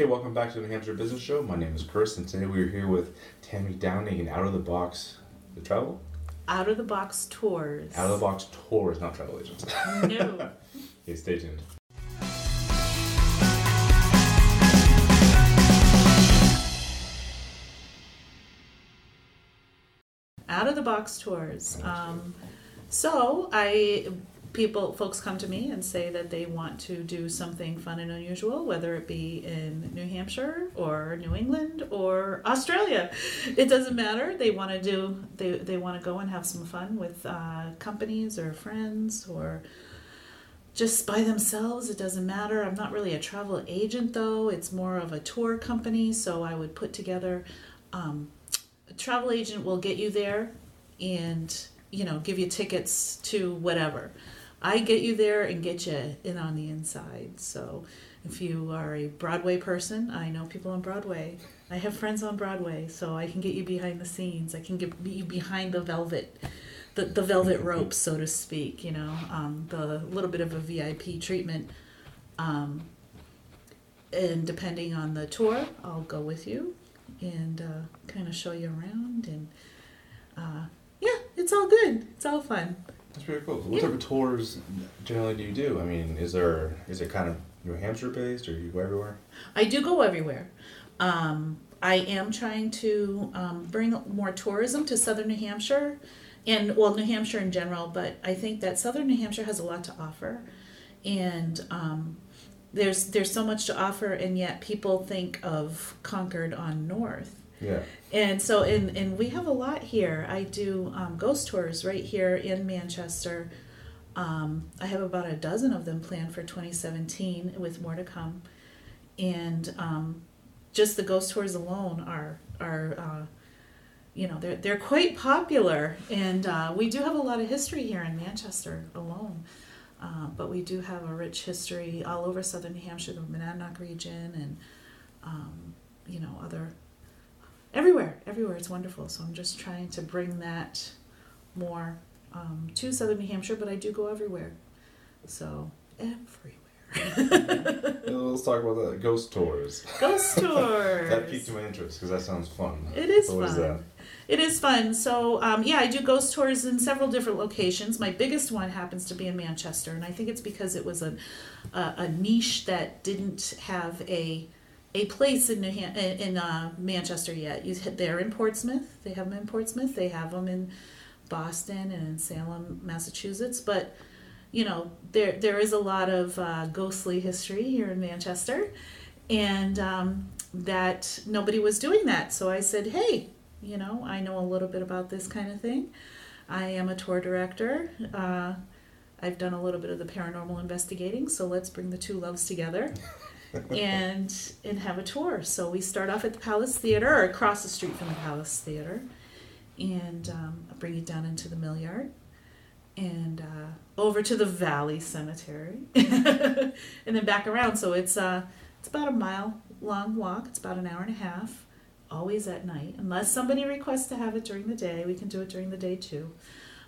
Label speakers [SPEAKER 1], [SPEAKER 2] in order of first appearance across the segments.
[SPEAKER 1] Okay, welcome back to the New Hampshire Business Show. My name is Chris, and today we are here with Tammy Downing and Out of the Box the Travel?
[SPEAKER 2] Out of the Box Tours.
[SPEAKER 1] Out of the Box Tours, not travel agents.
[SPEAKER 2] No.
[SPEAKER 1] okay, stay tuned.
[SPEAKER 2] Out of the Box Tours. Um, so I people folks come to me and say that they want to do something fun and unusual whether it be in new hampshire or new england or australia. It doesn't matter. They want to do they, they want to go and have some fun with uh, companies or friends or just by themselves. It doesn't matter. I'm not really a travel agent though. It's more of a tour company so i would put together um, a travel agent will get you there and you know give you tickets to whatever I get you there and get you in on the inside. So if you are a Broadway person, I know people on Broadway. I have friends on Broadway, so I can get you behind the scenes. I can get you behind the velvet, the, the velvet ropes, so to speak. You know, um, the little bit of a VIP treatment. Um, and depending on the tour, I'll go with you and uh, kind of show you around. And uh, yeah, it's all good. It's all fun.
[SPEAKER 1] That's pretty cool. what yeah. type of tours generally do you do? I mean, is there is it kind of New Hampshire based, or you go everywhere?
[SPEAKER 2] I do go everywhere. Um, I am trying to um, bring more tourism to southern New Hampshire, and well, New Hampshire in general. But I think that southern New Hampshire has a lot to offer, and um, there's there's so much to offer, and yet people think of Concord on North
[SPEAKER 1] yeah.
[SPEAKER 2] And so, and, and we have a lot here. I do um, ghost tours right here in Manchester. Um, I have about a dozen of them planned for 2017 with more to come. And um, just the ghost tours alone are, are uh, you know, they're, they're quite popular. And uh, we do have a lot of history here in Manchester alone. Uh, but we do have a rich history all over southern New Hampshire, the Monadnock region, and, um, you know, other everywhere, everywhere. It's wonderful. So I'm just trying to bring that more um, to southern New Hampshire, but I do go everywhere. So everywhere.
[SPEAKER 1] Let's talk about the ghost tours.
[SPEAKER 2] Ghost tours.
[SPEAKER 1] that piqued my interest because that sounds fun.
[SPEAKER 2] It is what fun. Is it is fun. So um, yeah, I do ghost tours in several different locations. My biggest one happens to be in Manchester, and I think it's because it was a a, a niche that didn't have a a place in New Han- in uh, Manchester yet. You they're in Portsmouth. They have them in Portsmouth. They have them in Boston and in Salem, Massachusetts. But you know, there there is a lot of uh, ghostly history here in Manchester, and um, that nobody was doing that. So I said, hey, you know, I know a little bit about this kind of thing. I am a tour director. Uh, I've done a little bit of the paranormal investigating, so let's bring the two loves together. and and have a tour. So we start off at the Palace Theater or across the street from the Palace Theater, and um, bring it down into the Mill Yard, and uh, over to the Valley Cemetery, and then back around. So it's uh it's about a mile long walk. It's about an hour and a half. Always at night, unless somebody requests to have it during the day. We can do it during the day too,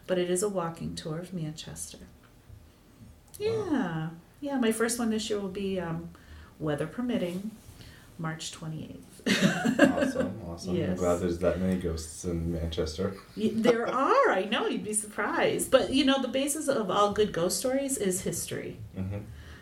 [SPEAKER 2] but it is a walking tour of Manchester. Yeah, wow. yeah. My first one this year will be. Um, weather permitting, March 28th.
[SPEAKER 1] awesome, awesome. Yes. I'm glad there's that many ghosts in Manchester.
[SPEAKER 2] there are, I know, you'd be surprised. But you know, the basis of all good ghost stories is history. Mm-hmm.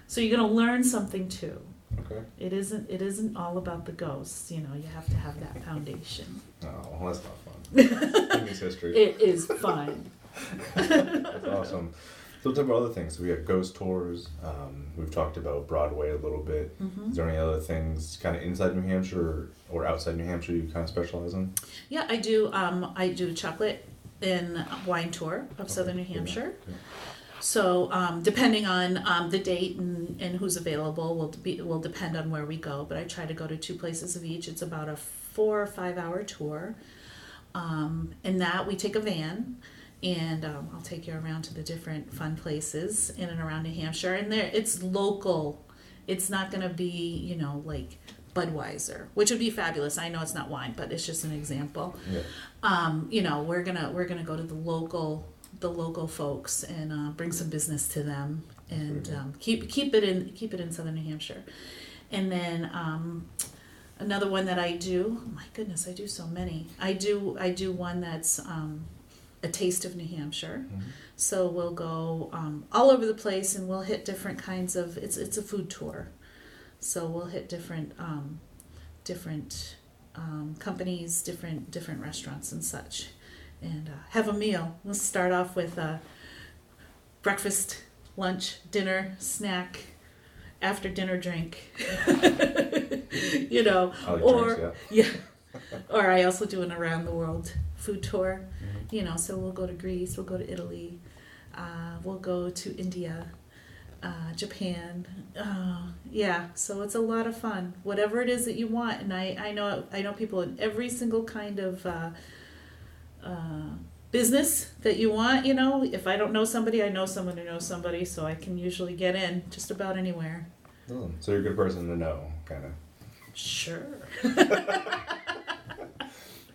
[SPEAKER 2] So you're going to learn something too.
[SPEAKER 1] Okay.
[SPEAKER 2] It isn't it isn't all about the ghosts, you know, you have to have that foundation.
[SPEAKER 1] Oh, well, that's not fun. it's history.
[SPEAKER 2] It is fun.
[SPEAKER 1] that's awesome. So what type of other things? We got ghost tours. Um, we've talked about Broadway a little bit. Mm-hmm. Is there any other things kind of inside New Hampshire or, or outside New Hampshire you kind of specialize in?
[SPEAKER 2] Yeah, I do. Um, I do chocolate and wine tour of okay. Southern New Hampshire. Okay. So um, depending on um, the date and, and who's available will be will depend on where we go. But I try to go to two places of each. It's about a four or five hour tour. Um, in that we take a van and um, I'll take you around to the different fun places in and around New Hampshire. And there, it's local. It's not going to be, you know, like Budweiser, which would be fabulous. I know it's not wine, but it's just an example.
[SPEAKER 1] Yeah.
[SPEAKER 2] Um, you know, we're gonna we're gonna go to the local the local folks and uh, bring some business to them and um, keep keep it in keep it in southern New Hampshire. And then um, another one that I do. Oh my goodness, I do so many. I do I do one that's um, a taste of New Hampshire.
[SPEAKER 1] Mhm.
[SPEAKER 2] So we'll go um, all over the place and we'll hit different kinds of. It's it's a food tour, so we'll hit different um, different um, companies, different different restaurants and such, and uh, have a meal. We'll start off with uh, breakfast, lunch, dinner, snack, after dinner drink. you know, or
[SPEAKER 1] drinks, yeah.
[SPEAKER 2] yeah. or I also do an around the world food tour.
[SPEAKER 1] Mhm.
[SPEAKER 2] You know, so we'll go to Greece, we'll go to Italy, uh, we'll go to India, uh, Japan. Uh, yeah, so it's a lot of fun. Whatever it is that you want, and I, I know I know people in every single kind of uh, uh, business that you want. You know, if I don't know somebody, I know someone who knows somebody, so I can usually get in just about anywhere.
[SPEAKER 1] Awesome. So you're a good person to know, kind of.
[SPEAKER 2] Sure.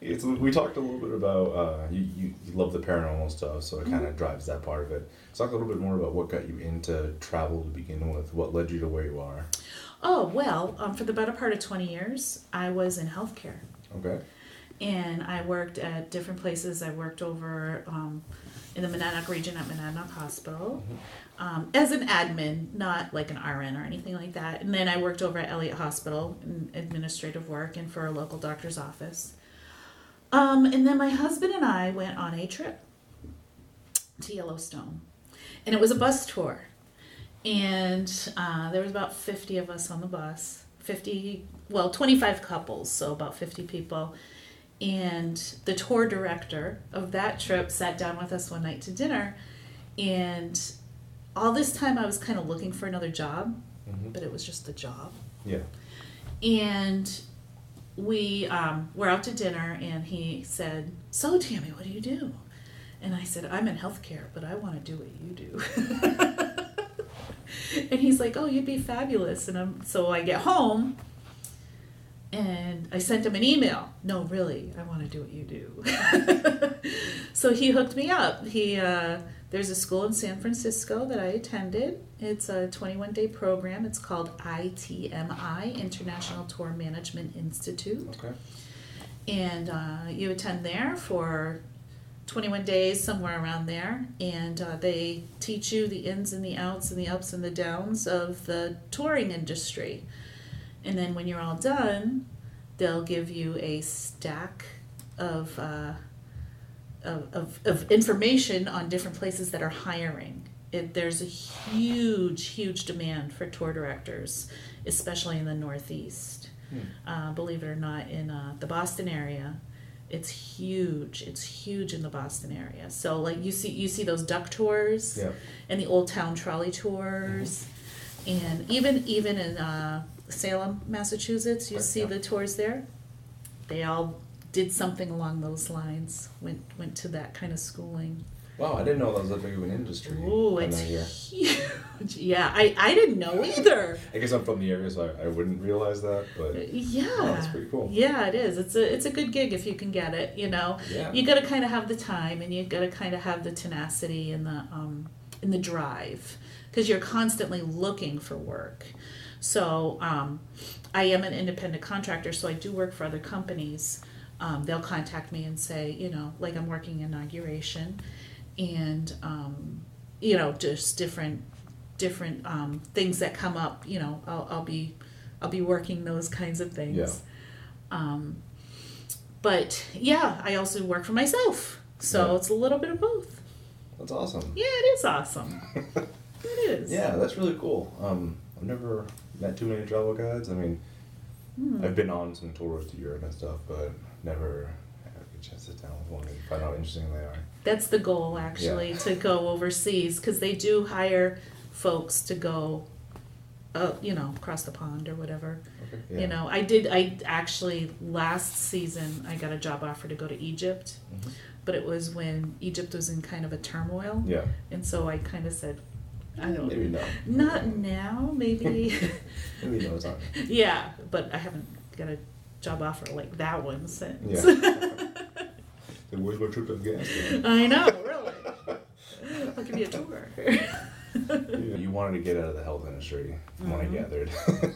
[SPEAKER 1] It's, we talked a little bit about uh, you, you, you love the paranormal stuff, so it kind
[SPEAKER 2] Mm-hmm.
[SPEAKER 1] of drives that part of it. Talk a little bit more about what got you into travel to begin with. What led you to where you are?
[SPEAKER 2] Oh well, um, for the better part of twenty years, I was in healthcare.
[SPEAKER 1] Okay.
[SPEAKER 2] and I worked at different places. I worked over um, in the Monadnock region at Monadnock Hospital um, as an admin, not like an RN or anything like that. And then I worked over at Elliott Hospital in administrative work and for a local doctor's office. Um, and then my husband and I went on a trip to Yellowstone, and it was a bus tour. And uh, there was about 50 of us on the bus. 50, well, 25 couples, so about 50 people. And the tour director of that trip sat down with us one night to dinner. And all this time I was kind of looking for another job,
[SPEAKER 1] Mhm.
[SPEAKER 2] but it was just the job.
[SPEAKER 1] Yeah.
[SPEAKER 2] And we um, were out to dinner, and he said, So, Tammy, what do you do? And I said, I'm in healthcare, but I want to do what you do. and he's like, Oh, you'd be fabulous. And I'm, so I get home, and I sent him an email. No, really, I want to do what you do. so he hooked me up. He uh, there's a school in San Francisco that I attended. It's a 21 day program. It's called ITMI International Tour Management Institute,
[SPEAKER 1] Okay.
[SPEAKER 2] and uh, you attend there for 21 days, somewhere around there, and uh, they teach you the ins and the outs and the ups and the downs of the touring industry. And then when you're all done, they'll give you a stack of, uh, of, of, information on different places that are hiring. It, there's a huge, huge demand for tour directors, especially in the Northeast.
[SPEAKER 1] Hmm.
[SPEAKER 2] Uh, believe it or not, in uh, the Boston area, it's huge. It's huge in the Boston area. So like you see, you see those duck tours
[SPEAKER 1] Yeah.
[SPEAKER 2] and the Old Town Trolley tours, and even even in uh, Salem, Massachusetts, you
[SPEAKER 1] Right,
[SPEAKER 2] see
[SPEAKER 1] yeah.
[SPEAKER 2] the tours there. They all did something along those lines. Went went to that kind of schooling.
[SPEAKER 1] Wow, I didn't know that was that big of an industry.
[SPEAKER 2] Ooh, it's
[SPEAKER 1] yeah.
[SPEAKER 2] huge. Yeah, I I didn't know either.
[SPEAKER 1] I guess I'm from the area, so I, I wouldn't realize that, but
[SPEAKER 2] Yeah.
[SPEAKER 1] oh, that's pretty cool.
[SPEAKER 2] Yeah, it is. It's a it's a good gig if you can get it. You know,
[SPEAKER 1] Yeah.
[SPEAKER 2] you got to kind of have the time, and you got to kind of have the tenacity and the um and the drive, because you're constantly looking for work. So um, I am an independent contractor, so I do work for other companies. Um, they'll contact me and say, you know, like I'm working inauguration, and um, you know, just different different um, things that come up. You know, I'll, I'll be I'll be working those kinds of things.
[SPEAKER 1] Yeah.
[SPEAKER 2] Um, but yeah, I also work for myself, so
[SPEAKER 1] Yeah.
[SPEAKER 2] it's a little bit of both.
[SPEAKER 1] That's awesome.
[SPEAKER 2] Yeah, it is awesome. it is.
[SPEAKER 1] Yeah, that's really cool. Um, I've never met too many travel guides. I mean,
[SPEAKER 2] Hmm.
[SPEAKER 1] I've been on some tours to Europe and stuff, but never had a chance to sit down with one and find out how interesting they are.
[SPEAKER 2] That's the goal, actually, to go overseas because they do hire folks to go, uh, you know, across the pond or whatever.
[SPEAKER 1] Okay. Yeah.
[SPEAKER 2] You know, I did. I actually last season I got a job offer to go to Egypt,
[SPEAKER 1] Mhm.
[SPEAKER 2] but it was when Egypt was in kind of a turmoil,
[SPEAKER 1] Yeah.
[SPEAKER 2] and so I kind of said, I don't.
[SPEAKER 1] Maybe no.
[SPEAKER 2] Not now, maybe.
[SPEAKER 1] Maybe no time.
[SPEAKER 2] yeah, but I haven't got a job offer like that one since.
[SPEAKER 1] Yeah. Then where's my trip to Afghanistan?
[SPEAKER 2] I know, really. I'll give you a tour.
[SPEAKER 1] you wanted to get out of the health industry, from what I gathered.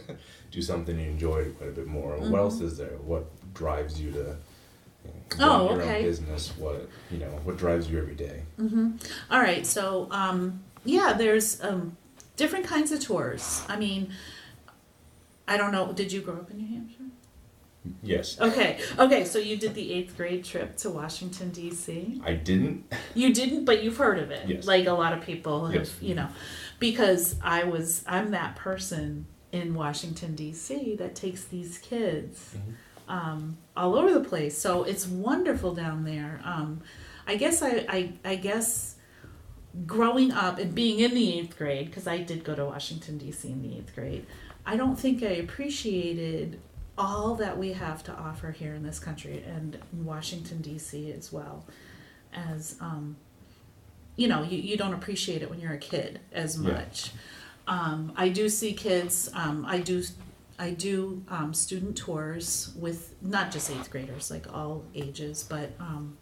[SPEAKER 1] Do something you enjoyed quite a bit more. What else is there? What drives you to you know,
[SPEAKER 2] Oh,
[SPEAKER 1] your
[SPEAKER 2] okay.
[SPEAKER 1] own business? What you know? What drives you every day?
[SPEAKER 2] Mm-hmm. All right, so um, yeah, there's um, different kinds of tours. I mean, I don't know. Did you grow up in New Hampshire?
[SPEAKER 1] Yes,
[SPEAKER 2] Okay, okay. So you did the eighth grade trip to Washington D.C.
[SPEAKER 1] I didn't.
[SPEAKER 2] You didn't, but you've heard of it.
[SPEAKER 1] Yes.
[SPEAKER 2] Like a lot of people have,
[SPEAKER 1] Yes.
[SPEAKER 2] you know, because I was, I'm that person in Washington D.C. that takes these kids
[SPEAKER 1] Mhm.
[SPEAKER 2] um, all over the place. So it's wonderful down there. Um, I guess I, I, I guess growing up and being in the eighth grade, because I did go to Washington D.C. in the eighth grade, I don't think I appreciated all that we have to offer here in this country and in Washington D.C. as well as um, you know you, you don't appreciate it when you're a kid as
[SPEAKER 1] Yeah.
[SPEAKER 2] much um, i do see kids um, i do i do um, student tours with not just eighth graders like all ages but um,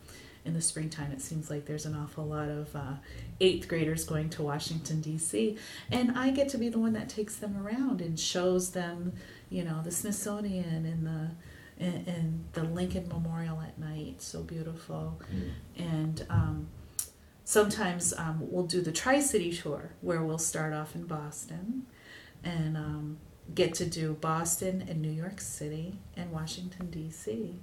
[SPEAKER 2] in the springtime it seems like there's an awful lot of uh, eighth graders going to washington d.c and i get to be the one that takes them around and shows them you know the smithsonian and the and, and the lincoln memorial at night so beautiful and um, sometimes um, we'll do the Tri City tour where we'll start off in Boston and um, get to do Boston and New York City and Washington, D.C.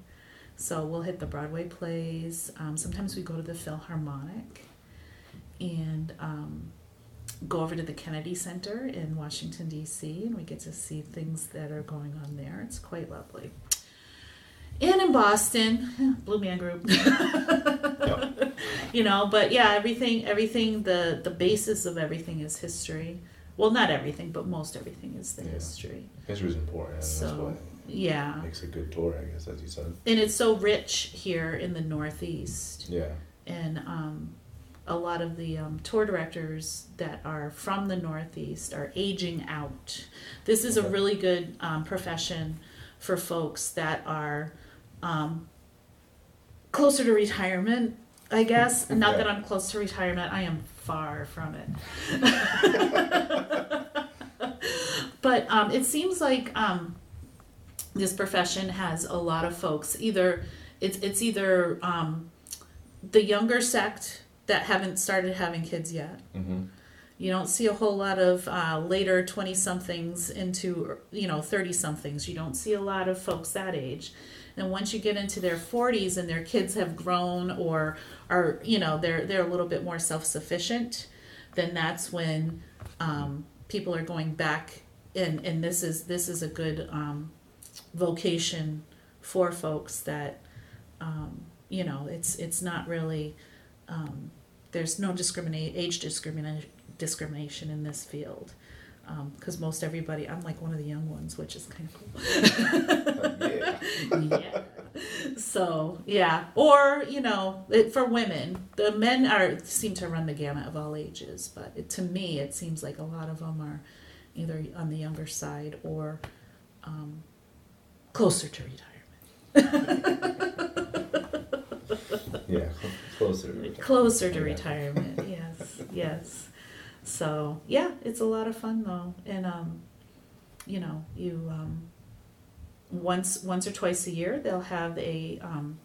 [SPEAKER 2] So we'll hit the Broadway plays. Um, sometimes we go to the Philharmonic and um, go over to the Kennedy Center in Washington, D.C., and we get to see things that are going on there. It's quite lovely. And in Boston, Blue Man Group.
[SPEAKER 1] Yep.
[SPEAKER 2] you know but yeah everything everything the the basis of everything is history well not everything but most everything is the
[SPEAKER 1] Yeah.
[SPEAKER 2] history
[SPEAKER 1] History is important,
[SPEAKER 2] So, yeah
[SPEAKER 1] makes a good tour, I guess, as you said.
[SPEAKER 2] and it's so rich here in the northeast
[SPEAKER 1] Yeah.
[SPEAKER 2] and um a lot of the um, tour directors that are from the northeast are aging out. This is a really good um, profession for folks that are um, closer to retirement i guess. Not that i'm close to retirement i am far from it. But um, it seems like um, this profession has a lot of folks. Either it's it's either um, the younger sect that haven't started having kids yet.
[SPEAKER 1] Mm-hmm.
[SPEAKER 2] you don't see a whole lot of uh, later 20 somethings into you know 30 somethings you don't see a lot of folks that age. And once you get into their 40s and their kids have grown or are you know they're they're a little bit more self-sufficient then that's when um, people are going back and and this is this is a good um, vocation for folks that um, you know it's it's not really um, there's no discriminate age discrimination discrimination in this field. Because most everybody i'm like one of the young ones which is kind of cool.
[SPEAKER 1] Yeah.
[SPEAKER 2] yeah. So yeah. Or you know it, for women the men are seem to run the gamut of all ages but it, to me it seems like a lot of them are either on the younger side or um, closer to retirement
[SPEAKER 1] Yeah. Closer. to retirement.
[SPEAKER 2] closer to
[SPEAKER 1] Yeah.
[SPEAKER 2] retirement yes yes so yeah it's a lot of fun though and um you know you um once once or twice a year they'll have a um,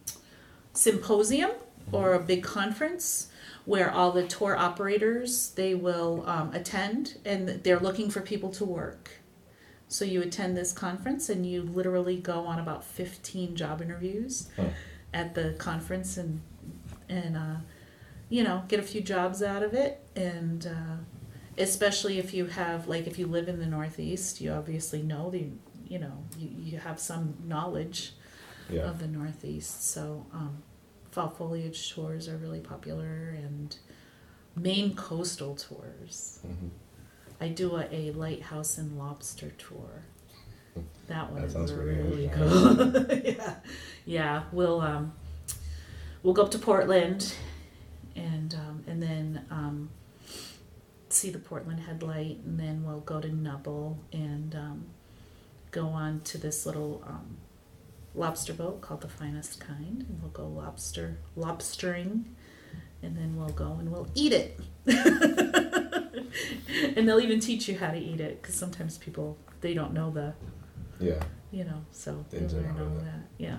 [SPEAKER 2] symposium or a big conference where all the tour operators they will um, attend and they're looking for people to work so you attend this conference and you literally go on about 15 job interviews
[SPEAKER 1] Huh.
[SPEAKER 2] At the conference and and uh, you know get a few jobs out of it and uh, especially if you have like if you live in the northeast you obviously know the you know you, you have some knowledge
[SPEAKER 1] Yeah.
[SPEAKER 2] of the northeast so um, fall foliage tours are really popular and maine coastal tours
[SPEAKER 1] Mm-hmm.
[SPEAKER 2] i do a, a lighthouse and lobster tour that one
[SPEAKER 1] That sounds
[SPEAKER 2] really cool. Yeah. Yeah we'll um we'll go up to portland and um, and then um, see the portland headlight and then we'll go to nubble and um, go on to this little um, lobster boat called the finest kind and we'll go lobster lobstering and then we'll go and we'll eat it. And they'll even teach you how to eat it because sometimes people they don't know the
[SPEAKER 1] Yeah.
[SPEAKER 2] you know so
[SPEAKER 1] The
[SPEAKER 2] you'll
[SPEAKER 1] ins and
[SPEAKER 2] learn all that yeah